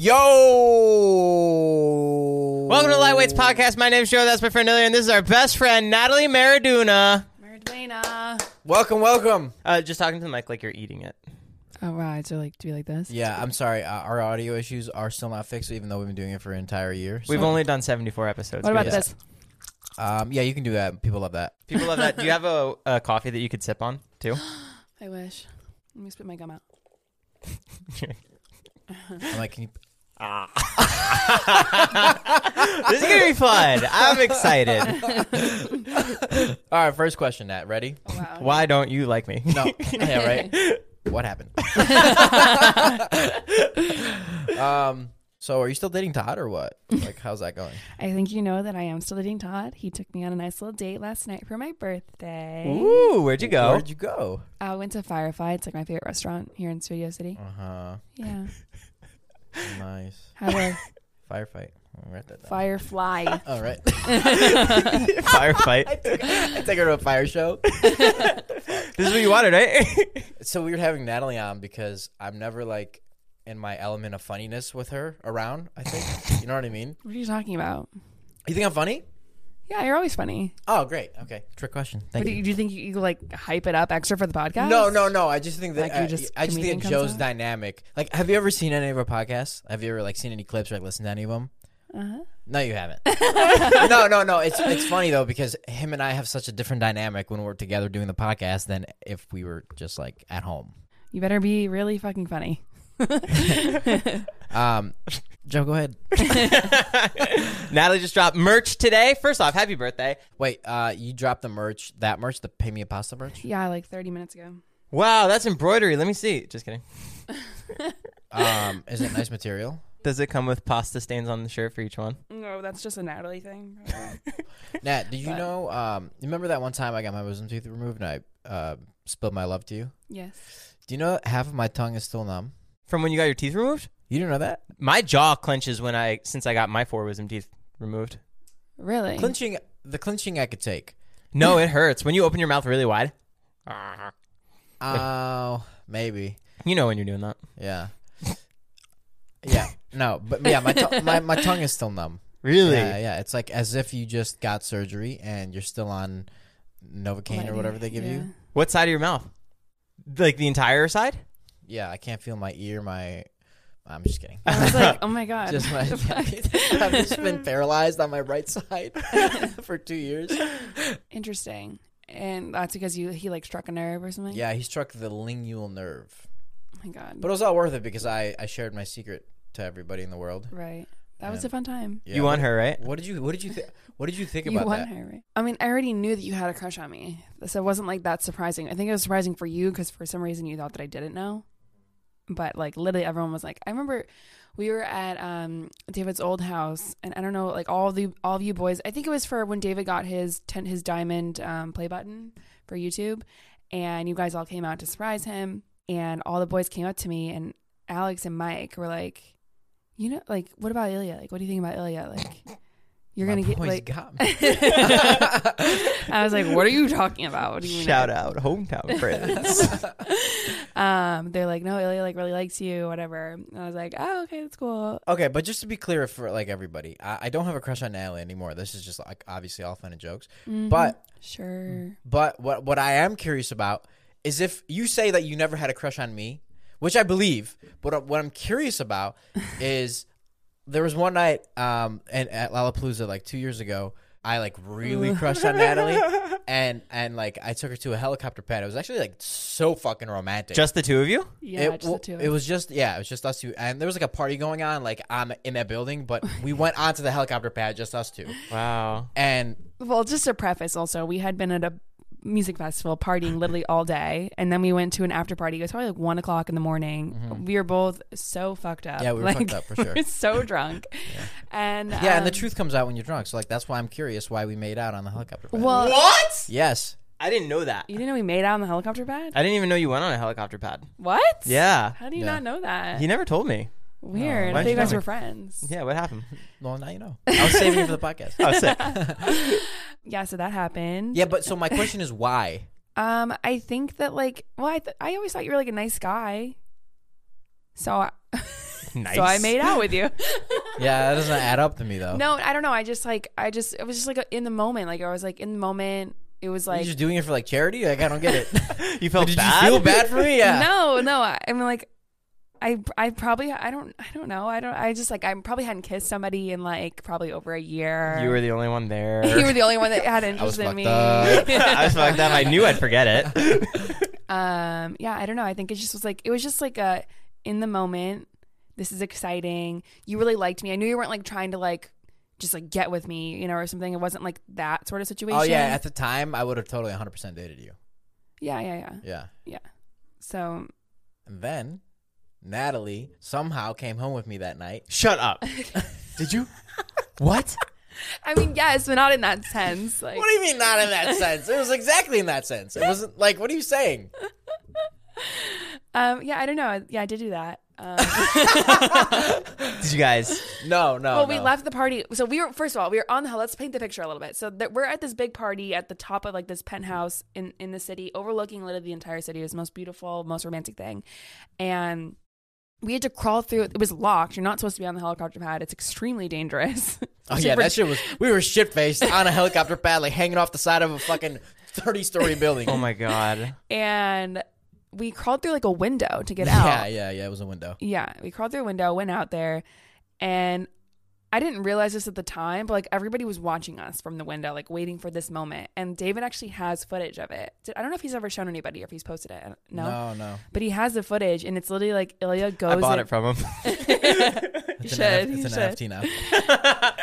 Yo! Welcome to the Lightweights Podcast. My name's Joe. That's my friend Ilya, and this is our best friend Natalie Maraduna. Maradona. Welcome, welcome. Uh, just talking to the mic like you're eating it. Oh right, so like do you like this? Yeah, I'm sorry. Uh, our audio issues are still not fixed, even though we've been doing it for an entire year. We've only done 74 episodes. What about but this? um, yeah, you can do that. People love that. People love that. Do you have a, a coffee that you could sip on too? I wish. Let me spit my gum out. I'm like, can you? this is gonna be fun. I'm excited. All right, first question. Nat, ready? Oh, wow. Why don't you like me? No. yeah, right. What happened? um. So, are you still dating Todd or what? Like, how's that going? I think you know that I am still dating Todd. He took me on a nice little date last night for my birthday. Ooh, where'd you go? Where'd you go? I went to Firefly. It's like my favorite restaurant here in Studio City. Uh huh. Yeah. Nice. How do Firefight. I'll write that down. Firefly. All right. Firefight. I take her to a fire show. This is what you wanted, right? so we were having Natalie on because I'm never like in my element of funniness with her around. I think you know what I mean. What are you talking about? You think I'm funny? Yeah, you're always funny. Oh, great. Okay, trick question. Thank What do you. you, do you think you, you like hype it up extra for the podcast? No, no, no. I just think that Like you're uh, just I just think comedian that comes Joe's out? dynamic. Like, have you ever seen any of our podcasts? Have you ever like seen any clips or like listened to any of them? Uh-huh. No, you haven't. no, no, no. It's it's funny though because him and I have such a different dynamic when we're together doing the podcast than if we were just like at home. You better be really fucking funny. Um, Joe, go ahead. Natalie just dropped merch today. First off, happy birthday. Wait, uh, you dropped the merch, that merch, the Pay Me a Pasta merch. Yeah, like 30 minutes ago. Wow, that's embroidery. Let me see. Just kidding. Um, is it nice material? Does it come with pasta stains on the shirt for each one? No, that's just a Natalie thing. Nat, did you But- know? Um, you remember that one time I got my wisdom teeth removed and I uh, spilled my love to you? yes. Do you know half of my tongue is still numb? From when you got your teeth removed? You didn't know that? My jaw clenches when I since I got my four wisdom teeth removed. Really? Clinching, the clinching I could take. No, it hurts when you open your mouth really wide. Oh, maybe. You know when you're doing that. Yeah. Yeah. No, but yeah, my, to- my my tongue is still numb. Really? Yeah, yeah. It's like as if you just got surgery and you're still on Novocaine or whatever they give Yeah. you. What side of your mouth? Like the entire side? Yeah, I can't feel my ear. My, I'm just kidding. I was like, oh my god. just my, I've just been paralyzed on my right side for two years. Interesting. And that's because you he like struck a nerve or something. Yeah, he struck the lingual nerve, Oh my god. but it was all worth it because I I shared my secret to everybody in the world. right. That was a fun time. Yeah, you want what- her, right? What did you What did you think? What did you think You about won that? her, right? I mean, I already knew that you had a crush on me, so it wasn't like that surprising. I think it was surprising for you because for some reason you thought that I didn't know. But like literally, everyone was like, I remember we were at um David's old house, and I don't know, like all the all of you boys. I think it was for when David got his ten, his diamond um, play button for YouTube, and you guys all came out to surprise him, and all the boys came up to me, and Alex and Mike were like, You know, like, what about Ilya? Like, what do you think about Ilya? Like, you're My gonna get like. got me. I was like, what are you talking about? What do you mean? Shout out hometown friends. Um, they're like, no, Ilya like really likes you, whatever. And I was like, oh, okay, that's cool. Okay, but just to be clear for like everybody, I, I don't have a crush on Natalie anymore. This is just like obviously all fun and jokes. Mhm. But sure. but what what I am curious about is if you say that you never had a crush on me, which I believe, but what I'm curious about is there was one night um and at Lollapalooza like two years ago. I like really crushed on Natalie, and and like I took her to a helicopter pad. It was actually like so fucking romantic. Just the two of you? Yeah, it, just w- the two. of it us. was just yeah, it was just us two, and there was like a party going on like I'm in that building, but we went onto the helicopter pad, just us two, Wow. and Well, just a preface, also, we had been at a music festival partying literally all day, and then we went to an after party. It was probably like one o'clock in the morning. We were both so fucked up. Mm-hmm. Yeah, we were like, fucked up for sure. we were so drunk, and yeah, and the um, truth comes out when you're drunk. So like that's why I'm curious why we made out on the helicopter pad. Well, What? Yes, I didn't know that. you didn't know we made out on the helicopter pad. I didn't even know you went on a helicopter pad. What? Yeah. How do you Yeah. not know that? He never told me. Weird. why'd I think you you guys tell were friends. Yeah, what happened? well now you know. I was saving it for the podcast. Oh, sick. Yeah, so that happened. Yeah, but so my question is why? Um, I think that like, well, I th- I always thought you were like a nice guy. So, I, nice. so I made out with you. Yeah, that doesn't add up to me though. No, I don't know. I just like I just it was just like in the moment. Like I was like in the moment. It was like you just doing it for like charity? Like I don't get it. You felt Did bad? you feel bad for me? Yeah. no, no. I, I mean like I I probably I don't I don't know. I don't I just like I probably hadn't kissed somebody in like probably over a year. You were the only one there. you were the only one that had I was interest in me. up. I was fucked up. I knew I'd forget it. um yeah, I don't know. I think it just was like it was just like a in the moment. This is exciting. You really liked me. I knew you weren't like trying to like just like get with me, you know, or something. It wasn't like that sort of situation. Oh yeah, at the time I would have totally 100% dated you. yeah, yeah, yeah. Yeah. Yeah. So And then Natalie somehow came home with me that night. Shut up. Did you? What? I mean, yes, but not in that sense. Like, What do you mean not in that sense? It was exactly in that sense. It wasn't like what are you saying? um, yeah, I don't know. Yeah, I did do that. Um, Did you guys? No, no. well, we no. left the party. So we were first of all, we were on the hill. Let's paint the picture a little bit. So that we're at this big party at the top of like this penthouse in in the city, overlooking literally the entire city. It was the most beautiful, most romantic thing, and. We had to crawl through. It was locked. You're not supposed to be on the helicopter pad. It's extremely dangerous. Oh yeah, that shit was. We were shit faced on a helicopter pad, like hanging off the side of a fucking thirty story building. Oh my god. and we crawled through like a window to get out. Yeah, yeah, yeah. It was a window. Yeah, we crawled through a window, went out there, and I didn't realize this at the time, but like everybody was watching us from the window, like waiting for this moment. And David actually has footage of it. I don't know if he's ever shown anybody or if he's posted it. No, No, no. but he has the footage, and it's literally like Ilya goes. I bought in- it from him. It's should. an, F- it's an should. NFT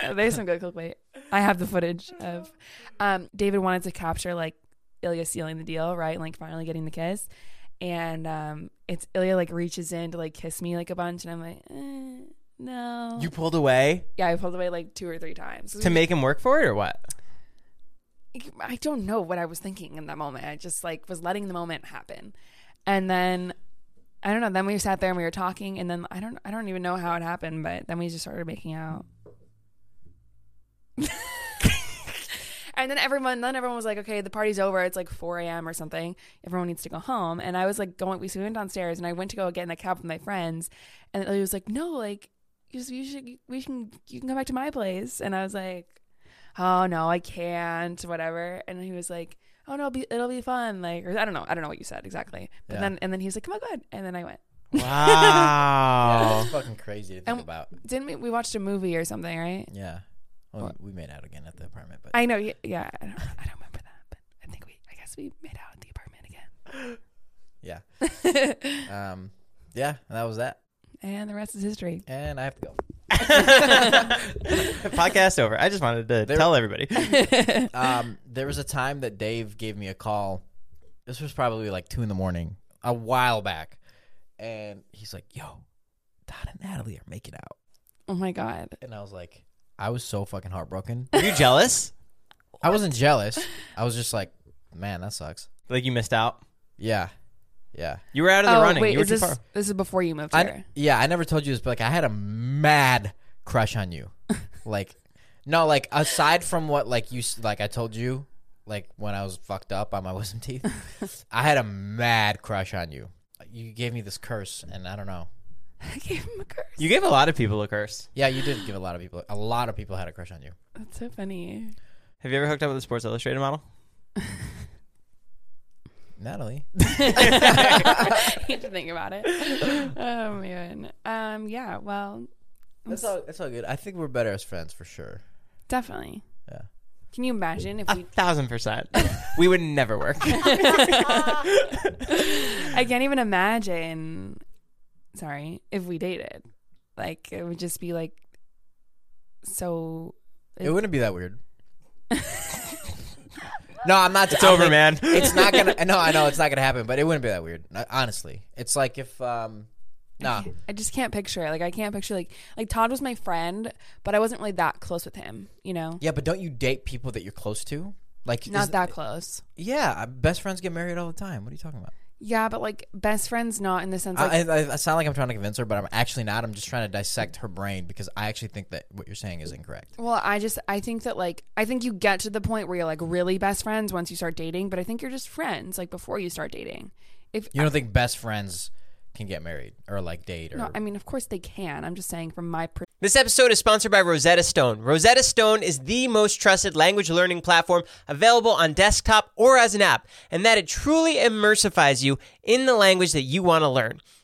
now. There's some good clickbait. I have the footage of. Um, David wanted to capture like Ilya sealing the deal, right, and like finally getting the kiss, and um, it's Ilya like reaches in to like kiss me like a bunch, and I'm like, eh, no. You pulled away yeah, I pulled away like two or three times. to make him work for it, or what? I don't know what I was thinking in that moment. I just like was letting the moment happen, and then. I don't know. Then we sat there and we were talking, and then I don't, I don't even know how it happened, but then we just started making out. and then everyone, then everyone was like, "Okay, the party's over. It's like 4 a.m. or something. Everyone needs to go home." And I was like, going. We went downstairs, and I went to go get in the cab with my friends, and it was like, "No, like, you, just, you should, we can, you can come back to my place." And I was like, "Oh no, I can't, whatever." And he was like, "Oh no, it'll be, it'll be fun." Like, or I don't know, I don't know what you said exactly. But Yeah. then, and then he was like, "Come on, go ahead." And then I went. Wow. That's fucking crazy to think And- about. Didn't we? We watched a movie or something, right? Yeah. Well, we made out again at the apartment, but I know. Yeah, yeah I, don't, I don't remember that, but I think we. I guess we made out at the apartment again. yeah. um, yeah, and that was that. And the rest is history. And I have to go. Podcast over. I just wanted to There- tell everybody. Um, there was a time that Dave gave me a call. This was probably like two in the morning, a while back, and he's like, "Yo, Todd and Natalie are making out," Oh my god. and I was like, I was so fucking heartbroken. Were you jealous? I wasn't jealous. I was just like, man, that sucks. Like you missed out? Yeah, Yeah. You were out of the oh running. wait, you were is too this far. this is before you moved I, here? yeah, I never told you this, but like I had a mad crush on you. like, no, like aside from what like you like I told you, like when I was fucked up on my wisdom teeth, I had a mad crush on you. You gave me this curse, and I don't know. I gave him a curse. You gave a lot of people a curse. Yeah, you did give a lot of people. A lot of people had a crush on you. That's so funny. Have you ever hooked up with a Sports Illustrated model? Natalie. I need to think about it. Oh man. Um. Yeah. Well, That's all. That's all good. I think we're better as friends for sure. definitely. Yeah. Can you imagine if A we? thousand percent. we would never work. I can't even imagine. Sorry, if we dated, like it would just be like so. It wouldn't be that weird. No, I'm not. It's over, man. It's not gonna. No, I know it's not gonna happen, but it wouldn't be that weird. Honestly, it's like if um, nah. I just can't picture it. Like I can't picture like like Todd was my friend, but I wasn't really that close with him. You know, Yeah, but don't you date people that you're close to? Like not is- that close. Yeah, uh, best friends get married all the time. What are you talking about? Yeah, but like best friends, not in the sense like I, I, I sound like I'm trying to convince her, but I'm actually not. I'm just trying to dissect her brain because I actually think that what you're saying is incorrect. Well, I just I think that like I think you get to the point where you're like really best friends once you start dating, but I think you're just friends like before you start dating. If You don't think best friends can get married or like date or? no, I mean of course they can. I'm just saying from my per- This episode is sponsored by Rosetta Stone. Rosetta Stone is the most trusted language learning platform available on desktop or as an app, and that it truly immersifies you in the language that you want to learn.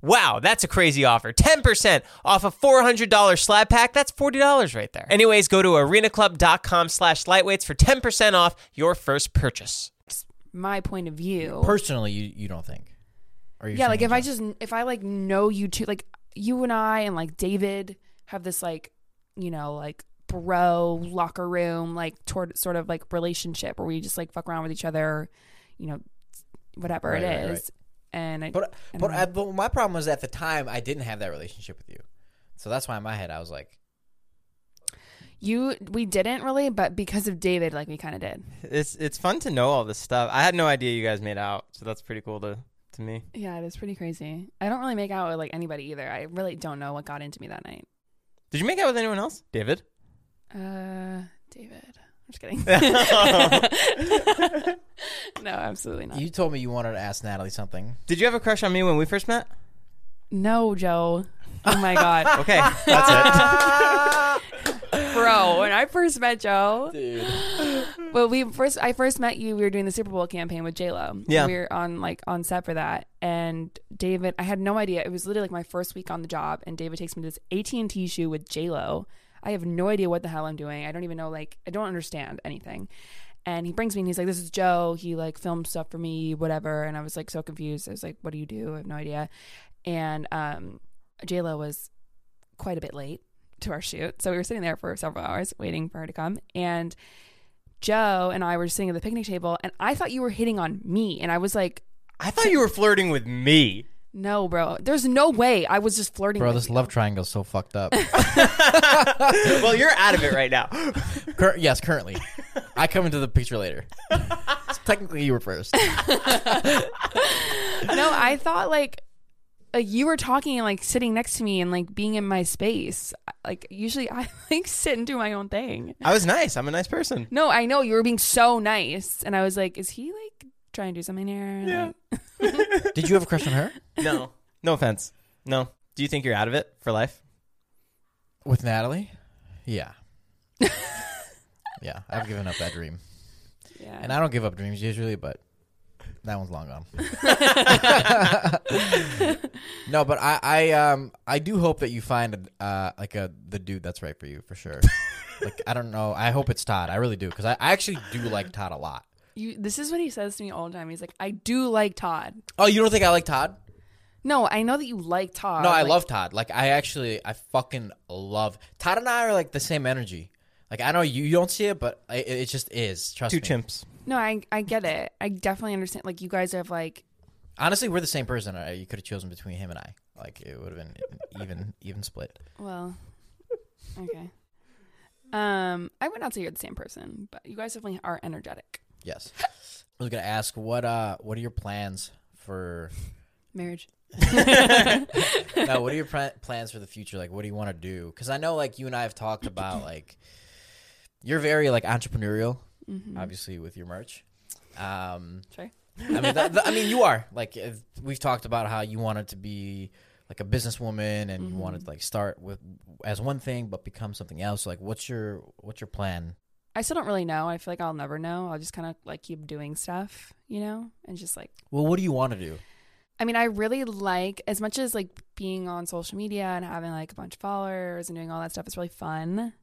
Wow, that's a crazy offer. 10% off a $400 slab pack. That's $40 right there. Anyways, go to arenaclub.com slash lightweights for 10% off your first purchase. my point of view. Personally, you you don't think? Or yeah, like if I just if I like know you two, like you and I and like David have this like you know like bro locker room like toward sort of like relationship where we just like fuck around with each other, you know, whatever Right, it right, is. And I, But I but, I, but my problem was at the time I didn't have that relationship with you, so that's why in my head I was like, you we didn't really, but because of David, like we kind of did. It's it's fun to know all this stuff. I had no idea you guys made out, so that's pretty cool to to me. Yeah, it is pretty crazy. I don't really make out with like anybody either. I really don't know what got into me that night. Did you make out with anyone else, David? Uh, David. I'm just kidding. no, absolutely not. you told me you wanted to ask Natalie something. Did you have a crush on me when we first met? No, Joe. Oh my god, Okay, that's it. bro. When I first met Joe, well, we first I first met you. We were doing the Super Bowl campaign with J Lo. Yeah. we were on like on set for that, and David. I had no idea. It was literally like my first week on the job, and David takes me to this AT and T shoe with J Lo. I have no idea what the hell I'm doing. I don't even know. Like, I don't understand anything. And he brings me and he's like, "This is Joe. He like films stuff for me, whatever." And I was like so confused. I was like, "What do you do?" I have no idea. And um, J Lo was quite a bit late to our shoot, so we were sitting there for several hours waiting for her to come. And Joe and I were sitting at the picnic table, and I thought you were hitting on me, and I was like, I thought you were flirting with me. "No, bro. There's no way. I was just flirting." Bro, with this you. love triangle's so fucked up. well, you're out of it right now. Cur- yes, currently. I come into the picture later. So technically, you were first. no, I thought like uh, you were talking and like sitting next to me and like being in my space. Like usually I like sit and do my own thing. I was nice. I'm a nice person. No, I know you were being so nice, and I was like, is he like trying to do something here? Yeah. Like, Did you have a crush on her? No, no offense. No. Do you think you're out of it for life? With Natalie? Yeah. yeah, I've given up that dream. yeah. And I don't give up dreams usually, but that one's long gone. no, but I, I um I do hope that you find uh like a the dude that's right for you for sure. like I don't know. I hope it's Todd. I really do because I, I actually do like Todd a lot. You, this is what he says to me all the time. He's like, I do like Todd. Oh, you don't think I like Todd? No, I know that you like Todd. No, I like- love Todd. Like I actually, I fucking love Todd and I are like the same energy. Like I know you, you don't see it, but it, it just is. Trust Two me. chimps. No, I I get it. I definitely understand. Like you guys have like Honestly, we're the same person. You could have chosen between him and I. Like it would have been an even even split. Well, okay. Um, I would not say you're the same person, but you guys definitely are energetic. Yes. I was gonna ask what uh what are your plans for Marriage. no what are your pla- plans for the future like what do you want to do because I know like you and I have talked about like you're very like entrepreneurial Mm-hmm. obviously with your merch um Sorry. I mean, I mean, you are like if- we've talked about how you wanted to be like a businesswoman and you wanted to like start with as one thing but become something else. Like, what's your what's your plan? I still don't really know. I feel like I'll never know. I'll just kind of like keep doing stuff, you know, and just like Well, what do you want to do? I mean, I really like as much as like being on social media and having like a bunch of followers and doing all that stuff is really fun.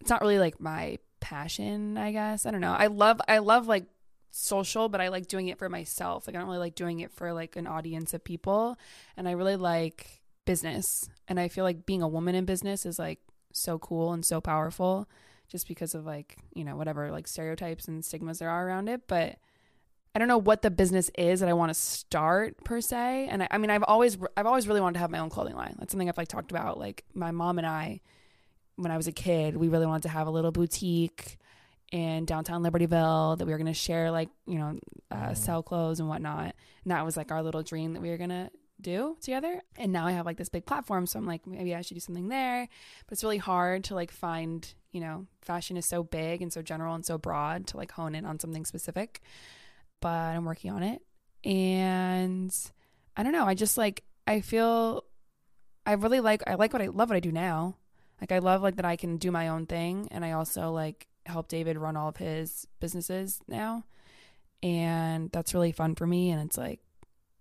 It's not really like my passion, I guess. I don't know. I love I love like social, but I like doing it for myself. Like I don't really like doing it for like an audience of people. And I really like business. And I feel like being a woman in business is like so cool and so powerful just because of like, you know, whatever like stereotypes and stigmas there are around it, but I don't know what the business is that I want to start per se. And I, I mean, I've always, I've always really wanted to have my own clothing line. That's something I've like talked about. Like my mom and I, when I was a kid, we really wanted to have a little boutique in downtown Libertyville that we were going to share, like, you know, uh, sell clothes and whatnot. And that was like our little dream that we were going to do together. And now I have like this big platform. So I'm like, maybe I should do something there. But it's really hard to like find, you know, fashion is so big and so general and so broad to like hone in on something specific but I'm working on it. And I don't know. I just like I feel I really like I like what I love what I do now. Like I love like that I can do my own thing and I also like help David run all of his businesses now. And that's really fun for me and it's like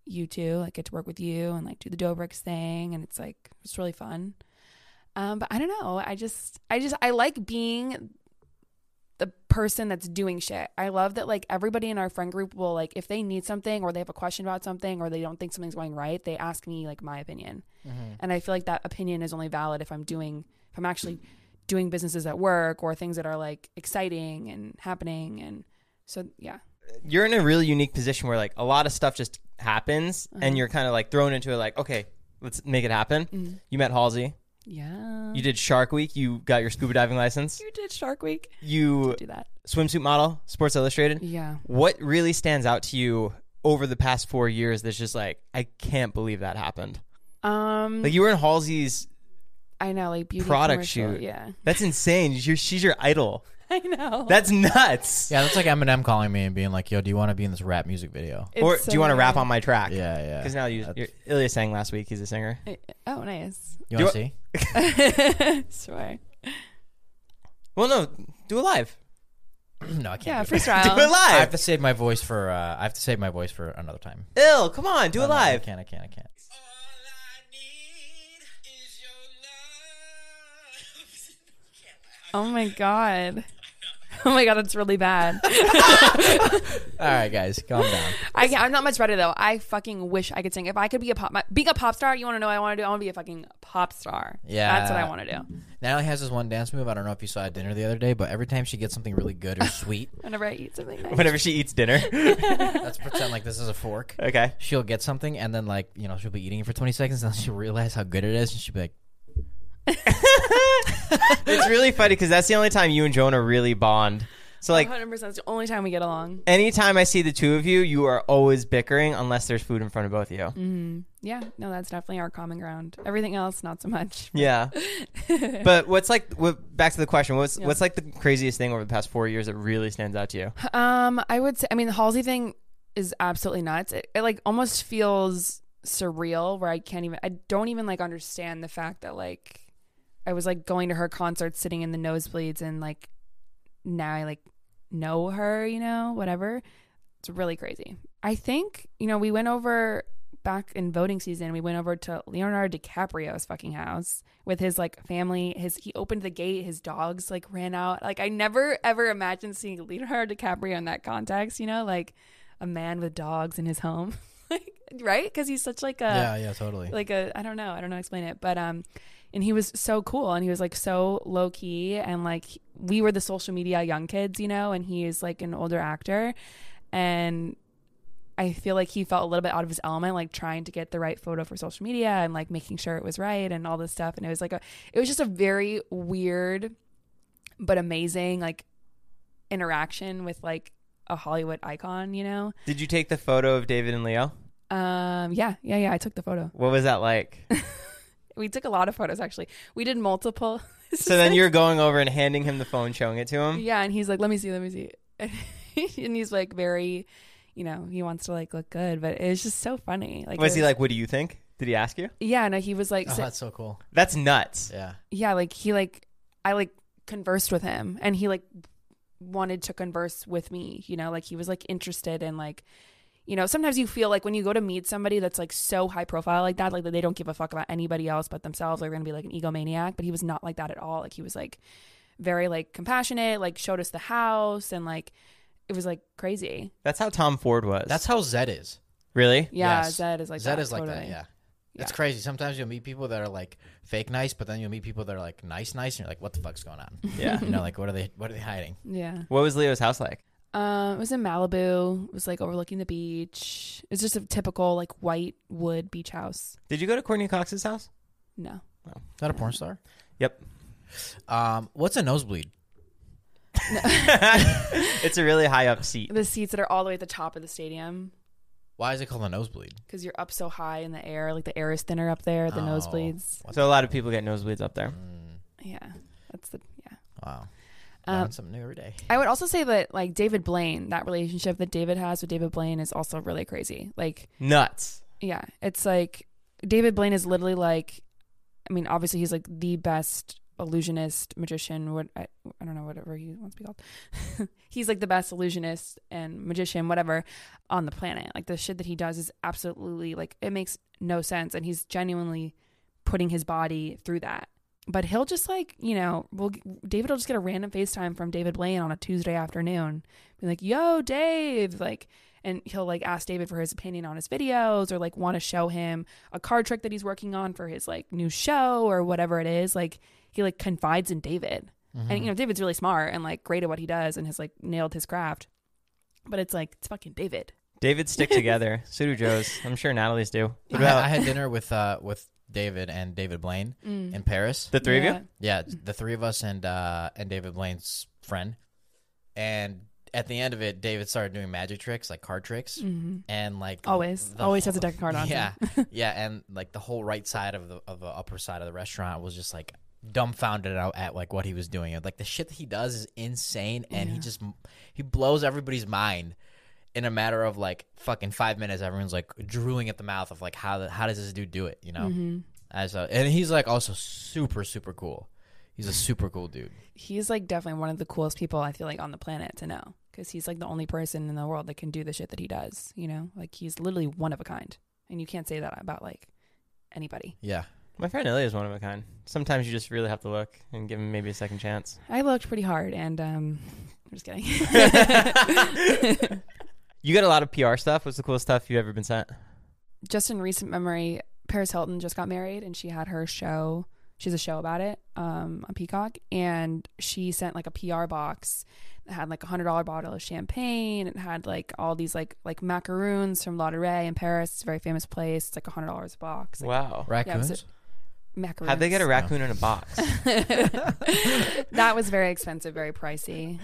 you too, like get to work with you and like do the Dobrik's thing and it's like it's really fun. Um but I don't know. I just I just I like being the person that's doing shit. I love that like everybody in our friend group will like if they need something or they have a question about something or they don't think something's going right, they ask me like my opinion. And I feel like that opinion is only valid if I'm doing if I'm actually doing businesses at work or things that are like exciting and happening and so yeah. You're in a really unique position where like a lot of stuff just happens and you're kind of like thrown into it like, okay, let's make it happen. You met Halsey. Yeah. You did Shark Week. You got your scuba diving license. You did Shark Week. You Do that. swimsuit model, Sports Illustrated. Yeah. What really stands out to you over the past four years that's just like, I can't believe that happened? Um Like you were in Halsey's I know like beauty product shoot. Yeah. That's insane. You're, she's your idol. I know. That's nuts. Yeah, that's like Eminem calling me and being like, "Yo, do you want to be in this rap music video?" It's or so do you want to rap on my track? Yeah, yeah. Because now you, That's- you're, Ilya sang last week. He's a singer. Oh, nice. you want to see? sure. Well, no, do it live. no, I can't. Yeah, do freestyle. Do it live. I have to save my voice for. Uh, I have to save my voice for another time. Ill, come on, do No, it no, I live. can't. I can't. I can't. Oh my god. Oh my god, that's really bad. All right, guys, calm down. I can't, I'm not much better though. I fucking wish I could sing. If I could be a pop, my, being a pop star, you want to know what I want to do? I want to be a fucking pop star. Yeah. that's what I want to do. Natalie has this one dance move. I don't know if you saw at dinner the other day, but every time she gets something really good or sweet, Whenever I eat something nice. Whenever she eats dinner. let's pretend like this is a fork. okay. She'll get something and then like you know she'll be eating it for 20 seconds and then she'll realize how good it is and she'll be like, It's really funny because that's the only time you and Jonah really bond. So like 100. percent It's the only time we get along. anytime I see the two of you, you are always bickering unless there's food in front of both of you. Mm-hmm. Yeah, no, that's definitely our common ground. Everything else, not so much. Yeah. but what's like what, back to the question, what's what's like the craziest thing over the past 4 years that really stands out to you? Um, I would say, I mean, the Halsey thing is absolutely nuts. It, it like almost feels surreal where I can't even, I don't even like understand the fact that like I was like going to her concert, sitting in the nosebleeds, and like now I like know her, you know, whatever. It's really crazy. I think, you know, we went over back in voting season, we went over to Leonardo DiCaprio's fucking house with his like family. His he opened the gate, his dogs like ran out. Like I never ever imagined seeing Leonardo DiCaprio in that context, you know, like a man with dogs in his home. like right? Because he's such like a yeah, yeah, totally. like a I don't know, I don't know how to explain it, but um and he was so cool and he was like so low key and like we were the social media young kids, you know, and he is like an older actor and I feel like he felt a little bit out of his element, like trying to get the right photo for social media and like making sure it was right and all this stuff. And it was like a, it was just a very weird, but amazing like interaction with like a Hollywood icon, you know? Did you take the photo of David and Leo? Um, yeah, yeah, yeah. I took the photo. What was that like? We took a lot of photos actually. We did multiple. so then you're going over and handing him the phone, showing it to him? yeah, and he's like, "Let me see, let me see," and he's like very, you know, he wants to like look good, but it's just so funny. Like, Was it he like, "What do you think?" Did he ask you? Yeah, no, he was like, oh, so- that's so cool. That's nuts. Yeah. yeah, like he like I like conversed with him, and he like wanted to converse with me. You know, like he was like interested in like. You know, sometimes you feel like when you go to meet somebody that's like so high profile like that, like that they don't give a fuck about anybody else but themselves, they're gonna be like an egomaniac. But he was not like that at all. Like he was like very like compassionate, like showed us the house and like it was like crazy. That's how Tom Ford was. That's how Zedd is. really. Yeah, Yes. Zedd is like Zedd that, is like that, totally. yeah. It's crazy. Sometimes you'll meet people that are like fake nice, but then you'll meet people that are like nice, nice, and you're like, what the fuck's going on? Yeah. you know, like what are they what are they hiding? Yeah. What was Leo's house like? Um, it was in Malibu. It was like overlooking the beach. It's just a typical like white wood beach house. Did you go to Courteney Cox's house? No. Is that a porn star? Yep. Um, what's a nosebleed? it's a really high up seat. The seats that are all the way at the top of the stadium Why is it called a nosebleed? because you're up so high in the air, like the air is thinner up there, the Oh. nosebleeds. So a lot of people get nosebleeds up there. Mm, Yeah. That's the yeah. wow. Um, Learn something new every day. I would also say that like David Blaine, that relationship that David has with David Blaine is also really crazy. Like Nuts. yeah, it's like David Blaine is literally like, I mean, obviously he's like the best illusionist, magician. What I, I don't know, whatever he wants to be called. he's like the best illusionist and magician, whatever, on the planet. Like the shit that he does is absolutely like it makes no sense, and he's genuinely putting his body through that. But he'll just like you know, we'll David will just get a random FaceTime from David Blaine on a Tuesday afternoon, be like, "Yo, Dave," like and he'll like ask David for his opinion on his videos or like want to show him a card trick that he's working on for his like new show or whatever it is. Like he like confides in David. And you know, David's really smart and like great at what he does and has like nailed his craft. But it's like it's fucking David. David stick together. so do Joe's. I'm sure Natalie's do. What I, I had dinner with uh with David and David Blaine in Paris. the three of you? Yeah, the three of us and uh and David Blaine's friend. And at the end of it, David started doing magic tricks, like card tricks, and like Always. the Always has a deck of cards on Yeah, yeah, and like the whole right side of the of the upper side of the restaurant was just like dumbfounded out at like what he was doing. Like the shit that he does is insane, and he just he blows everybody's mind in a matter of like fucking five minutes. Everyone's like drooling at the mouth of like how the, how does this dude do it? You know, as a, and he's like also super super cool. He's a super cool dude. He's like definitely one of the coolest people I feel like on the planet to know because he's like the only person in the world that can do the shit that he does. You know, like he's literally one of a kind, and you can't say that about like anybody. Yeah. My friend Ilya is one of a kind. Sometimes you just really have to look and give him maybe a second chance. I looked pretty hard, and um, I'm just kidding. You get a lot of PR stuff. What's the coolest stuff you've ever been sent? just in recent memory, Paris Hilton just got married, and she had her show. She has a show about it um, on Peacock, and she sent like a PR box that had like a hundred dollar bottle of champagne. It had like all these like like macaroons from Ladurée in Paris. It's a very famous place. It's like a hundred dollars a box. Like, Wow. Raccoons. it- macaroons. How'd they get a raccoon in a box? that was very expensive, very pricey.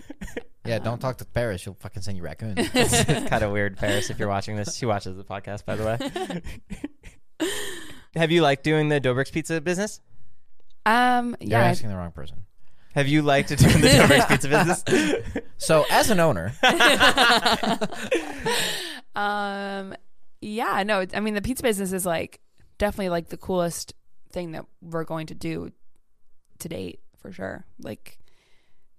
yeah, don't talk to Paris. She'll fucking send you raccoons. it's kind of weird, Paris, if you're watching this. She watches the podcast, by the way. Have you liked doing the Dobrik's pizza business? Um, You're asking the wrong person. Have you liked doing the Dobrik's pizza business? So as an owner, Um, yeah, no, I mean the pizza business is like definitely like the coolest thing that we're going to do to date for sure. Like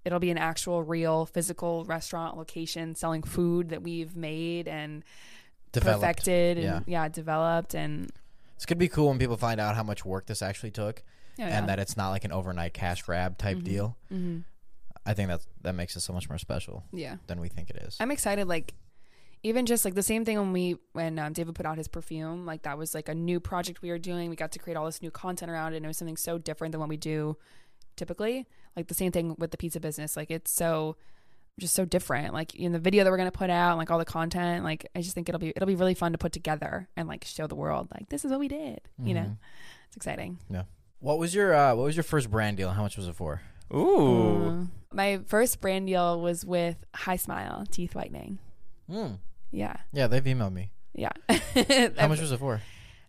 it'll be an actual real physical restaurant location selling food that we've made and developed. perfected and Yeah. yeah. developed and It's gonna be cool when people find out how much work this actually took, yeah, and that it's not like an overnight cash grab type deal. hmm I think that that makes it so much more special yeah. than we think it is. I'm excited. Like, even just like the same thing when we when um, David put out his perfume, like that was like a new project we were doing. We got to create all this new content around it, and it was something so different than what we do typically. Like the same thing with the pizza business. Like it's so just so different. Like in the video that we're gonna put out, like all the content. Like I just think it'll be it'll be really fun to put together and like show the world like this is what we did. You know, Mhm. it's exciting. Yeah. What was your uh, What was your first brand deal? How much was it for? Ooh. Uh, my first brand deal was with HiSmile Teeth Whitening. Mm. Yeah, Yeah, they've emailed me. yeah. How much was it for?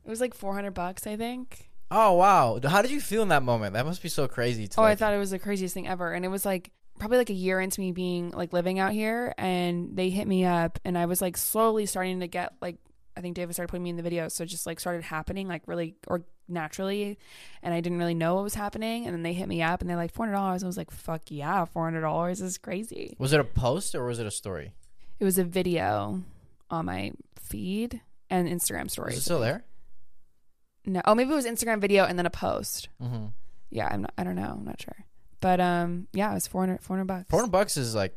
It was like 400 bucks, I think. Oh wow! How did you feel in that moment? That must be so crazy. To Oh, I thought it was the craziest thing ever. And it was like probably like a year into me being like living out here and they hit me up and I was like slowly starting to get like I think David started putting me in the video, so it just like started happening like really or naturally and I didn't really know what was happening and then they hit me up and they're like four hundred dollars. I was like, Fuck yeah, four hundred dollars is crazy. Was it a post or was it a story? It was a video on my feed and Instagram Is stories. it still there? No, oh maybe it was Instagram video and then a post. Mm-hmm. Yeah, I'm not. I don't know. I'm not sure. But um, yeah, it was 400, 400 bucks. Four hundred bucks is like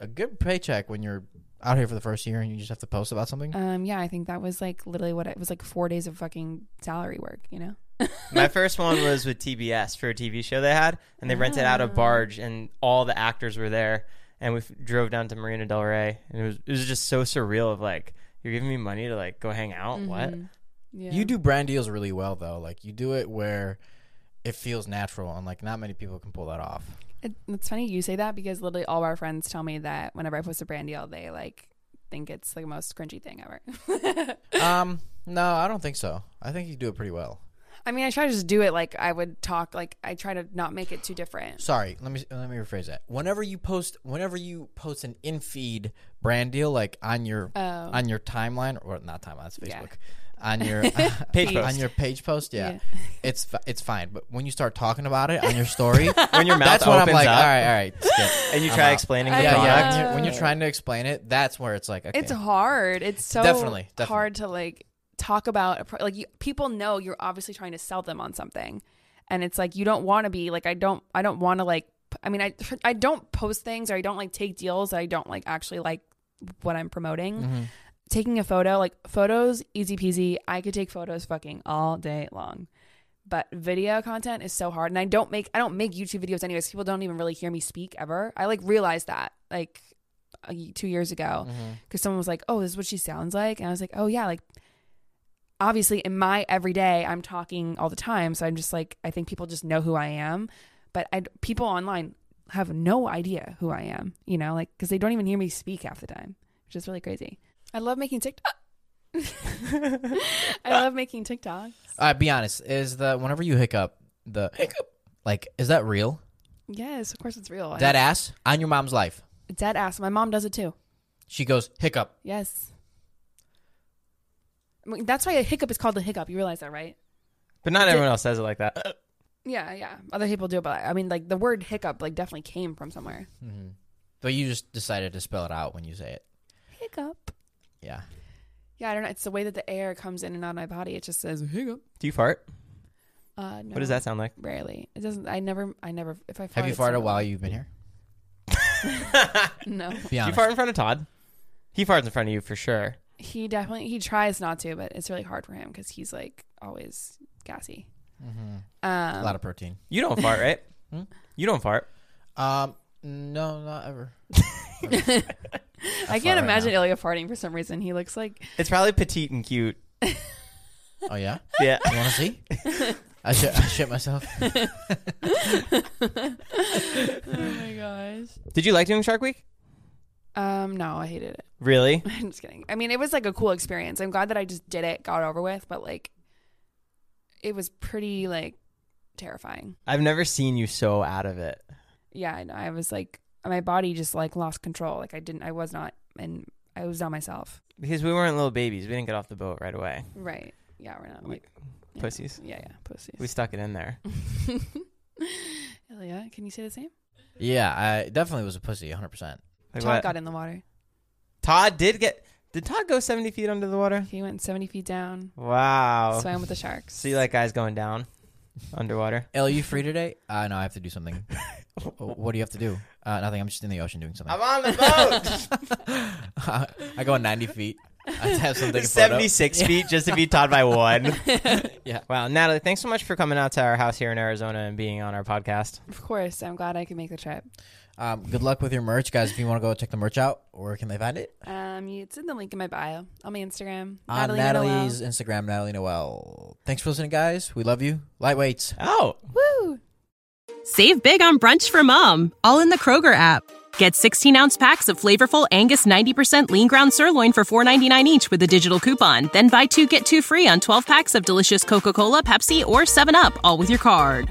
a good paycheck when you're out here for the first year and you just have to post about something. Um, yeah, I think that was like literally what it was like four days of fucking salary work. You know. My first one was with TBS for a TV show they had, and they rented out a Ah. barge, and all the actors were there, and we f- drove down to Marina Del Rey, and it was it was just so surreal. Of like, you're giving me money to like go hang out. What? Mhm. Yeah. You do brand deals really well though. Like you do it where it feels natural and like not many people can pull that off. It, it's funny you say that because literally all our friends tell me that whenever I post a brand deal, they like think it's the most cringy thing ever. um, no, I don't think so. I think you do it pretty well. I mean, I try to just do it like I would talk. Like I try to not make it too different. Sorry, let me let me rephrase that. Whenever you post, whenever you post an in feed brand deal, like on your Oh. on your timeline or not timeline, that's Yeah. Facebook. On your Page on your page post, yeah, Yeah. it's fi- it's fine. But when you start talking about it on your story, When your mouth that's when I'm like, up all right, all right, skip. and you I'm try out. explaining the yeah, product. yeah. When you're, when you're trying to explain it, that's where it's like, okay, It's hard. It's so Definitely, definitely. hard to like talk about. Pro- like you, people know you're obviously trying to sell them on something, and it's like you don't want to be like I don't I don't want to like i mean I I don't post things or I don't like take deals that I don't like actually like what I'm promoting. Mm-hmm. Taking a photo like photos easy peasy. I could take photos fucking all day long. But video content is so hard, and I don't make I don't make YouTube videos anyways. People don't even really hear me speak ever. I like realized that like two years ago Mm-hmm. because someone was like, "Oh, this is what she sounds like," and I was like, "Oh yeah, like obviously in my everyday, I'm talking all the time, so I'm just like, I think people just know who I am, but I people online have no idea who I am, you know, like because they don't even hear me speak half the time, which is really crazy. I love making TikTok. I love making TikToks. Uh, be honest. Is the whenever you hiccup the hiccup Like, is that real? Yes, of course it's real. I- Dead ass on your mom's life. dead ass. My mom does it too. She goes hiccup. Yes. That's why a hiccup is called a hiccup. You realize that, right? But not everyone else says it like that. Yeah, yeah. Other people do, but I mean, like the word hiccup, like definitely came from somewhere. But you just decided to spell it out when you say it. Hiccup. Yeah. Yeah, I don't know. It's the way that the air comes in and out of my body. It just says hiccup. Do you fart? Uh, no, What does that sound like? Rarely. It doesn't. I never. I never. If I fart, Have you farted while you've been here? No. Be Do you fart in front of Todd? He farts in front of you for sure. He definitely. He tries not to, but it's really hard for him because he's like always gassy. Um, A lot of protein. You don't fart, right? Hmm? You don't fart. Um, no, not ever. I fart can't right imagine now. Ilya farting for some reason. He looks like It's probably petite and cute. Oh yeah. Yeah. You want to see? I shit. I shit myself. oh my gosh. Did you like doing Shark Week? Um, no, I hated it. Really? I'm just kidding. I mean, it was like a cool experience. I'm glad that I just did it, got it over with, but like, it was pretty like terrifying. I've never seen you so out of it. Yeah, I know. I was like, my body just like lost control. Like I didn't, I was not, and I was not myself. Because we weren't little babies. We didn't get off the boat right away. Right. Yeah, we're not like yeah. Pussies. Yeah, yeah, pussies. We stuck it in there. Ilya, can you say the same? Yeah, I definitely was a pussy, 100. Percent Like Todd what? got in the water. Todd did get. Did Todd go 70 feet under the water? He went 70 feet down, Wow. swam with the sharks. So you like guys going down underwater? El, you free today? Uh, no, I have to do something. what do you have to do? Uh, nothing. I'm just in the ocean doing something. I'm on the boat. I go 90 feet. I have something. 76 feet just to beat Todd by one. Yeah. Wow, Natalie, thanks so much for coming out to our house here in Arizona and being on our podcast. Of course, I'm glad I could make the trip. Um, good luck with your merch, guys. If you want to go check the merch out, where can they find it? Um, it's in the link in my bio on my Instagram. On Natalie Noel. Natalie's Instagram, Natalie Noel. Thanks for listening, guys. We love you. Lightweights. Out. Woo! Save big on brunch for mom, all in the Kroger app. Get 16 ounce packs of flavorful Angus 90% lean ground sirloin for $4.99 each with a digital coupon. Then buy two get two free on 12 packs of delicious Coca Cola, Pepsi, or 7UP, all with your card.